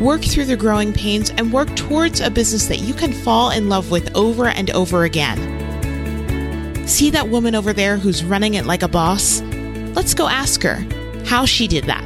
work through the growing pains, and work towards a business that you can fall in love with over and over again. See that woman over there who's running it like a boss? Let's go ask her how she did that.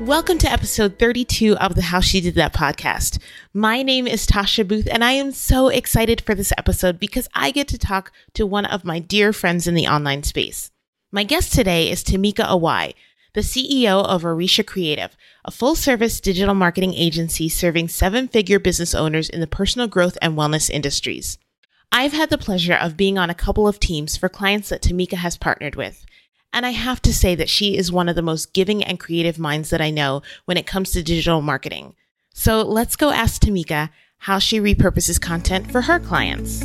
Welcome to episode 32 of the How She Did That podcast. My name is Tasha Booth, and I am so excited for this episode because I get to talk to one of my dear friends in the online space. My guest today is Tamika Awai, the CEO of Orisha Creative, a full service digital marketing agency serving seven figure business owners in the personal growth and wellness industries. I've had the pleasure of being on a couple of teams for clients that Tamika has partnered with. And I have to say that she is one of the most giving and creative minds that I know when it comes to digital marketing. So let's go ask Tamika how she repurposes content for her clients.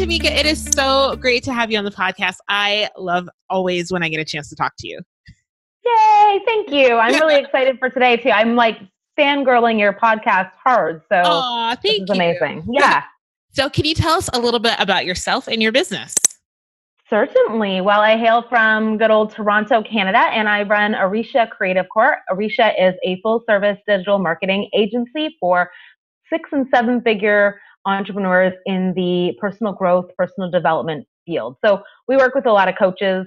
Tamika, it is so great to have you on the podcast. I love always when I get a chance to talk to you. Yay, thank you. I'm really excited for today too. I'm like fangirling your podcast hard. So Aw, this thank is you. amazing. Yeah. So, can you tell us a little bit about yourself and your business? Certainly. Well, I hail from good old Toronto, Canada, and I run Orisha Creative Corp. Orisha is a full service digital marketing agency for six and seven figure entrepreneurs in the personal growth, personal development field. So we work with a lot of coaches,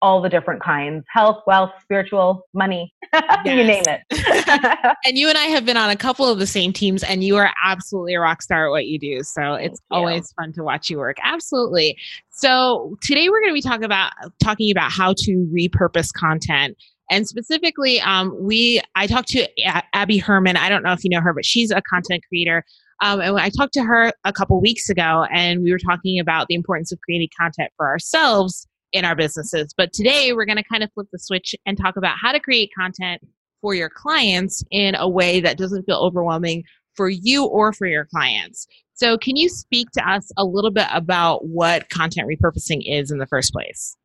all the different kinds health, wealth, spiritual, money, you name it. And you and I have been on a couple of the same teams, and you are absolutely a rock star at what you do. So it's you. always fun to watch you work. Absolutely. So today we're going to be talking about talking about how to repurpose content. And specifically, um, we I talked to Abby Herman. I don't know if you know her, but she's a content creator. Um, and I talked to her a couple weeks ago, and we were talking about the importance of creating content for ourselves in our businesses. But today we're going to kind of flip the switch and talk about how to create content for your clients in a way that doesn't feel overwhelming for you or for your clients. So, can you speak to us a little bit about what content repurposing is in the first place?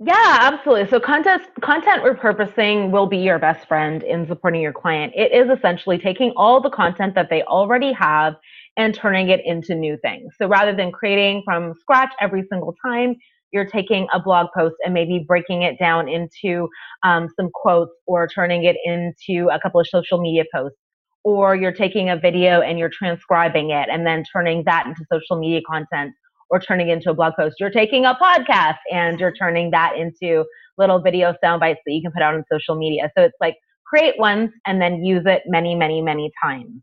Yeah, absolutely. So content content repurposing will be your best friend in supporting your client. It is essentially taking all the content that they already have and turning it into new things. So rather than creating from scratch every single time, you're taking a blog post and maybe breaking it down into um, some quotes or turning it into a couple of social media posts. Or you're taking a video and you're transcribing it and then turning that into social media content or turning into a blog post. You're taking a podcast and you're turning that into little video sound bites that you can put out on social media. So it's like create once and then use it many, many, many times.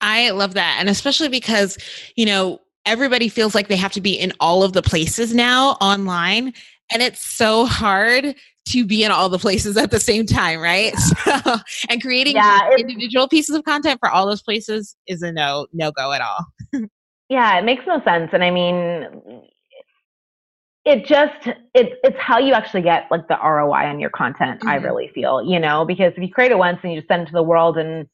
I love that. And especially because, you know, everybody feels like they have to be in all of the places now online. And it's so hard to be in all the places at the same time, right? So, and creating Yeah, individual pieces of content for all those places is a no no go at all. Yeah, it makes no sense. And I mean, it just it, it's how you actually get like the ROI on your content. I Mhm. really feel, you know, because if you create it once and you just send it to the world and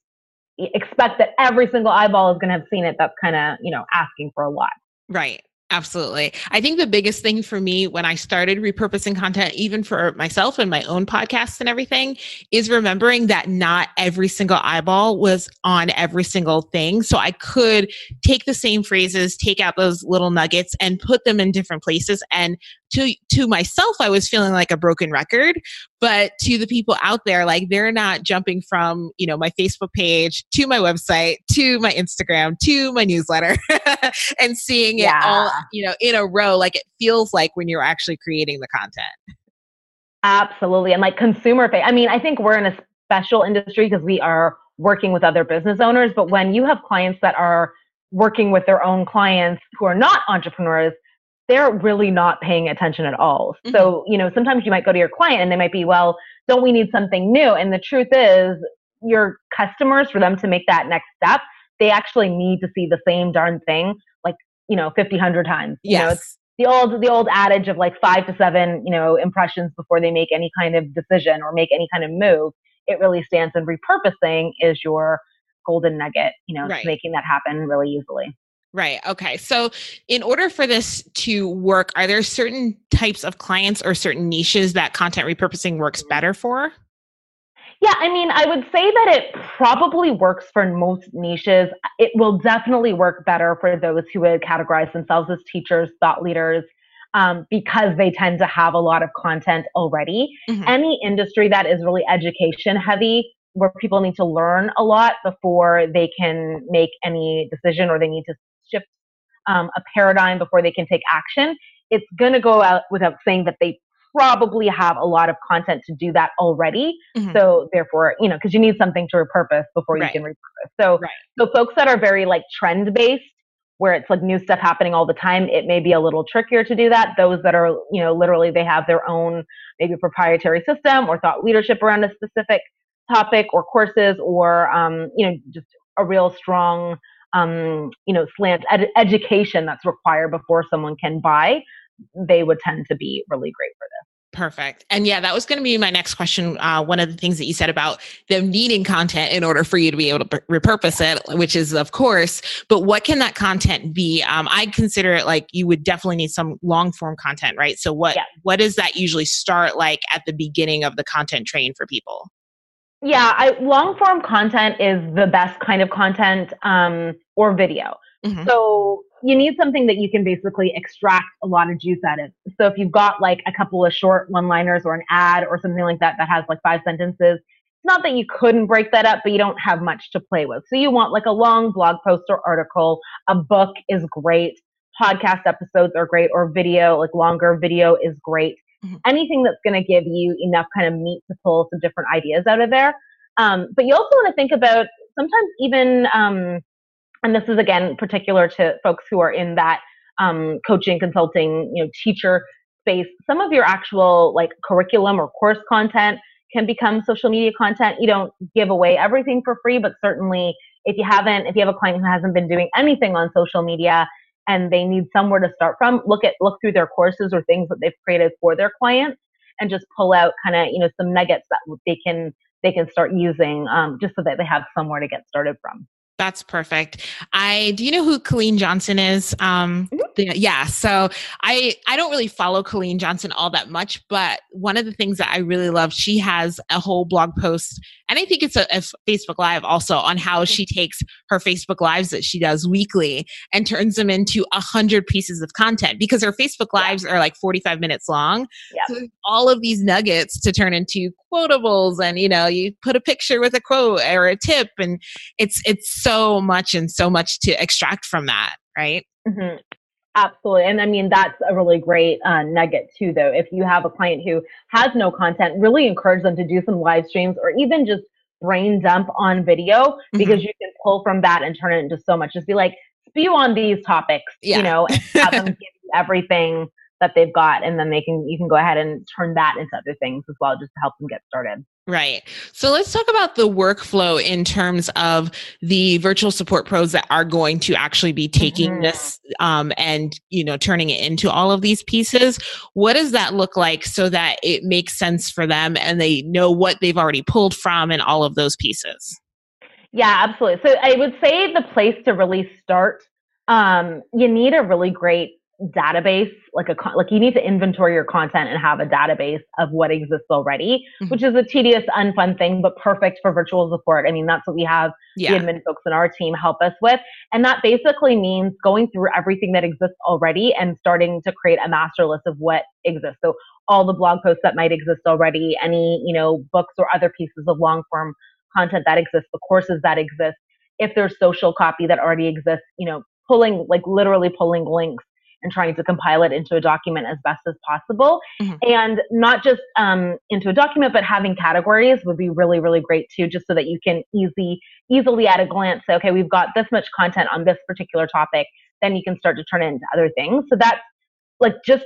expect that every single eyeball is going to have seen it, that's kind of you know asking for a lot. Right. Absolutely. I think the biggest thing for me when I started repurposing content, even for myself and my own podcasts and everything, is remembering that not every single eyeball was on every single thing. So I could take the same phrases, take out those little nuggets and put them in different places. And to to myself, I was feeling like a broken record. But to the people out there, like they're not jumping from, you know, my Facebook page to my website to my Instagram to my newsletter and seeing it all, you know, in a row like it feels like when you're actually creating the content. Absolutely. And like consumer face. I mean, I think we're in a special industry because we are working with other business owners. But when you have clients that are working with their own clients who are not entrepreneurs, they're really not paying attention at all. So, mm-hmm. you know, sometimes you might go to your client and they might be, well, don't we need something new? And the truth is, your customers, for them to make that next step, they actually need to see the same darn thing like, you know 50 100 times you yes. know it's the old the old adage of like five to seven you know impressions before they make any kind of decision or make any kind of move it really stands and repurposing is your golden nugget you know Right. making that happen really easily Right. Okay. So, in order for this to work, are there certain types of clients or certain niches that content repurposing works better for? Yeah, I mean, I would say that it probably works for most niches. It will definitely work better for those who would categorize themselves as teachers, thought leaders, um, because they tend to have a lot of content already. Mhm. Any industry that is really education heavy, where people need to learn a lot before they can make any decision or they need to shift um, a paradigm before they can take action, it's going to go out without saying that they probably have a lot of content to do that already. Mhm. So therefore, you know, because you need something to repurpose before you Right. can repurpose. So, Right. so folks that are very like trend based, where it's like new stuff happening all the time, it may be a little trickier to do that. Those that are, you know, literally they have their own maybe proprietary system or thought leadership around a specific topic or courses or, um, you know, just a real strong, um, you know, slant ed- education that's required before someone can buy. They would tend to be really great for this. Perfect. And yeah, that was going to be my next question. Uh, one of the things that you said about them needing content in order for you to be able to repurpose it, which is of course, but what can that content be? Um, I consider it like you would definitely need some long form content, right? So what, Yeah. what does that usually start like at the beginning of the content train for people? Yeah, I, long form content is the best kind of content um, or video. Mhm. So you need something that you can basically extract a lot of juice out of. So if you've got like a couple of short one liners or an ad or something like that that has like five sentences, it's not that you couldn't break that up, but you don't have much to play with. So you want like a long blog post or article. A book is great. Podcast episodes are great or video, like longer video is great. Mhm. Anything that's going to give you enough kind of meat to pull some different ideas out of there. Um, but you also want to think about sometimes even, um, and this is again particular to folks who are in that um, coaching, consulting, you know, teacher space. Some of your actual like curriculum or course content can become social media content. You don't give away everything for free, but certainly if you haven't, if you have a client who hasn't been doing anything on social media and they need somewhere to start from, look at look through their courses or things that they've created for their clients and just pull out kind of you know some nuggets that they can they can start using um, just so that they have somewhere to get started from. That's perfect. I do you know who Colleen Johnson is? Um, the- yeah. So I I don't really follow Colleen Johnson all that much, but one of the things that I really love, she has a whole blog post, and I think it's a, a Facebook Live also on how she takes her Facebook Lives that she does weekly and turns them into a hundred pieces of content because her Facebook Lives are like forty five minutes long. Yeah. So all of these nuggets to turn into quotables, and you know you put a picture with a quote or a tip, and it's it's so much and so much to extract from that, right? hmm Absolutely. And I mean, that's a really great uh, nugget too, though. If you have a client who has no content, really encourage them to do some live streams or even just brain dump on video because you can pull from that and turn it into so much. Just be like, spew on these topics, Yeah. you know, and have them give you everything that they've got. And then they can, you can go ahead and turn that into other things as well, just to help them get started. Right. So let's talk about the workflow in terms of the virtual support pros that are going to actually be taking Mhm. this um, and you know turning it into all of these pieces. What does that look like so that it makes sense for them and they know what they've already pulled from and all of those pieces? Yeah, absolutely. So I would say the place to really start, um, you need a really great database, like a like you need to inventory your content and have a database of what exists already, Mhm. which is a tedious, unfun thing, but perfect for virtual support. I mean, that's what we have Yeah. the admin folks in our team help us with. And that basically means going through everything that exists already and starting to create a master list of what exists. So all the blog posts that might exist already, any, you know, books or other pieces of long form content that exists, the courses that exist, if there's social copy that already exists, you know, pulling, like literally pulling links and trying to compile it into a document as best as possible. Mhm. And not just um, into a document, but having categories would be really, really great too, just so that you can easy, easily at a glance say, okay, we've got this much content on this particular topic. Then you can start to turn it into other things. So that's like just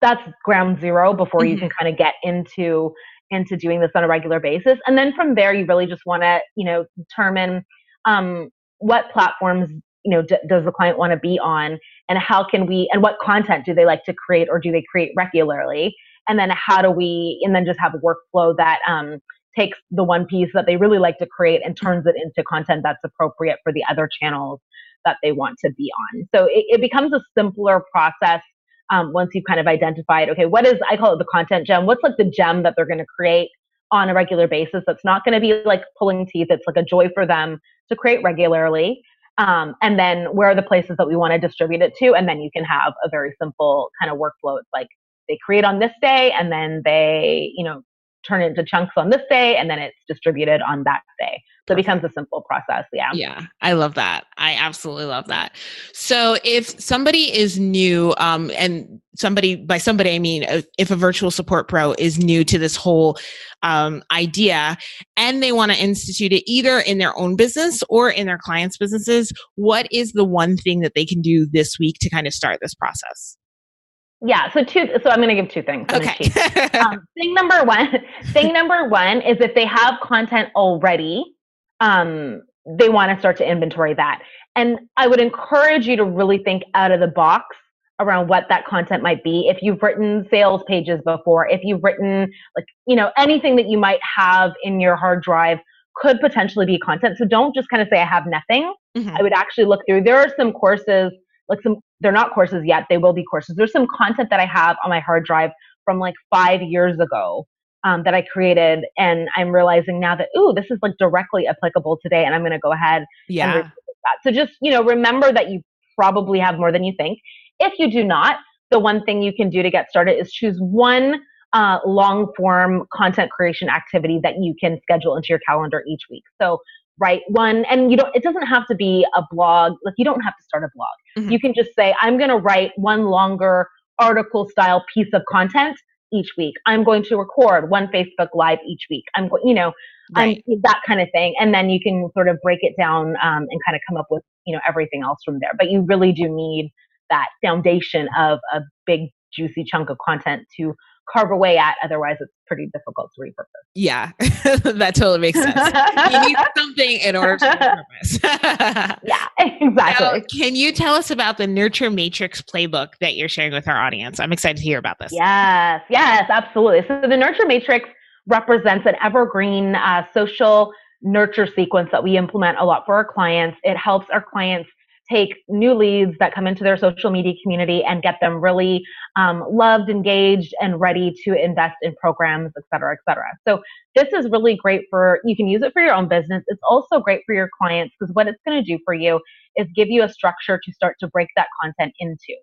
that's ground zero before you Mhm. can kind of get into into doing this on a regular basis. And then from there, you really just want to, you know, determine um, what platforms you know, d- does the client want to be on and how can we, and what content do they like to create or do they create regularly? And then how do we, and then just have a workflow that, um, takes the one piece that they really like to create and turns it into content that's appropriate for the other channels that they want to be on. So it, it becomes a simpler process um, once you've kind of identified, okay, what is, I call it the content gem. What's like the gem that they're going to create on a regular basis that's not going to be like pulling teeth. It's like a joy for them to create regularly. Um, and then where are the places that we want to distribute it to? And then you can have a very simple kind of workflow. It's like they create on this day and then they, you know, turn it into chunks on this day and then it's distributed on that day. So it becomes a simple process. Yeah. Yeah. I love that. I absolutely love that. So if somebody is new, um, and somebody, by somebody, I mean, uh, if a virtual support pro is new to this whole um, idea and they want to institute it either in their own business or in their clients' businesses, what is the one thing that they can do this week to kind of start this process? Yeah, so two. So I'm going to give two things. Okay. um, thing number one. Thing number one is if they have content already, um, they want to start to inventory that. And I would encourage you to really think out of the box around what that content might be. If you've written sales pages before, if you've written like you know anything that you might have in your hard drive could potentially be content. So don't just kind of say I have nothing. Mm-hmm. I would actually look through. There are some courses like some they're not courses yet they will be courses. There's some content that i have on my hard drive from like five years ago um, that i created and i'm realizing now that ooh this is like directly applicable today and i'm going to go ahead yeah. so just you know remember that you probably have more than you think. If you do not the one thing you can do to get started is choose one uh, long form content creation activity that you can schedule into your calendar each week. So write one and you don't it doesn't have to be a blog like you don't have to start a blog mm-hmm. you can just say i'm going to write one longer article style piece of content each week i'm going to record one facebook live each week i'm going you know right. that kind of thing and then you can sort of break it down um, and kind of come up with you know everything else from there but you really do need that foundation of a big juicy chunk of content to carve away at. Otherwise, it's pretty difficult to repurpose. Yeah, that totally makes sense. you need something in order to repurpose. yeah, exactly. Now, can you tell us about the Nurture Matrix playbook that you're sharing with our audience? I'm excited to hear about this. Yes, yes, absolutely. So the Nurture Matrix represents an evergreen uh, social nurture sequence that we implement a lot for our clients. It helps our clients take new leads that come into their social media community and get them really um, loved, engaged, and ready to invest in programs, et cetera, et cetera. So this is really great for, you can use it for your own business. It's also great for your clients because what it's going to do for you is give you a structure to start to break that content into.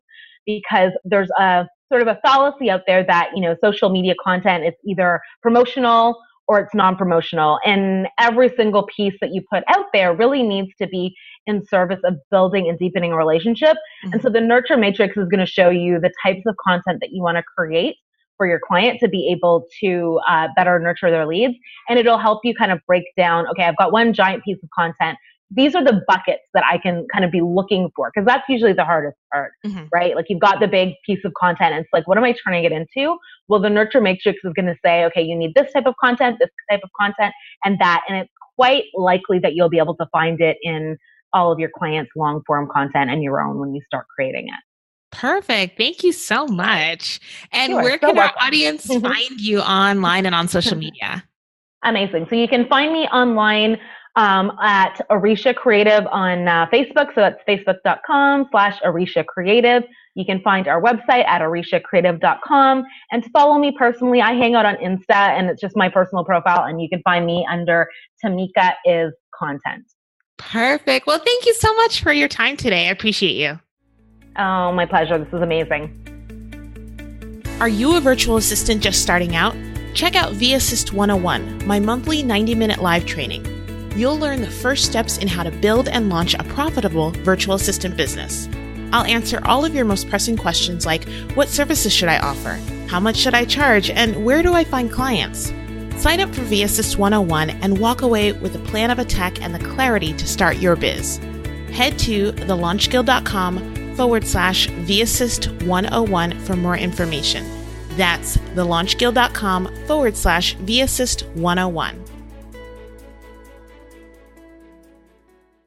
Because there's a sort of a fallacy out there that, you know, social media content is either promotional or it's non-promotional. And every single piece that you put out there really needs to be in service of building and deepening a relationship. Mm-hmm. and so the nurture matrix is going to show you the types of content that you want to create for your client to be able to uh, better nurture their leads. And it'll help you kind of break down okay i've got one giant piece of content these are the buckets that I can kind of be looking for because that's usually the hardest part, mm-hmm. right? Like you've got the big piece of content and it's like, what am I turning it into? Well, the nurture matrix is going to say, okay, you need this type of content, this type of content, and that. And it's quite likely that you'll be able to find it in all of your clients' long form content and your own when you start creating it. Perfect. Thank you so much. And sure, where can so our audience mm-hmm. find you online and on social media? Amazing. So you can find me online um, at Orisha Creative on uh, Facebook. So that's facebook.com slash Orisha Creative. You can find our website at orishacreative.com. And to follow me personally, I hang out on Insta and it's just my personal profile. And you can find me under Tamika is content. Perfect. Well, thank you so much for your time today. I appreciate you. Oh, my pleasure. This is amazing. Are you a virtual assistant just starting out? Check out VAssist 101, my monthly 90 minute live training you'll learn the first steps in how to build and launch a profitable virtual assistant business. I'll answer all of your most pressing questions like what services should I offer? How much should I charge? And where do I find clients? Sign up for VAssist 101 and walk away with a plan of attack and the clarity to start your biz. Head to thelaunchguild.com forward slash VAssist 101 for more information. That's thelaunchguild.com forward slash VAssist 101.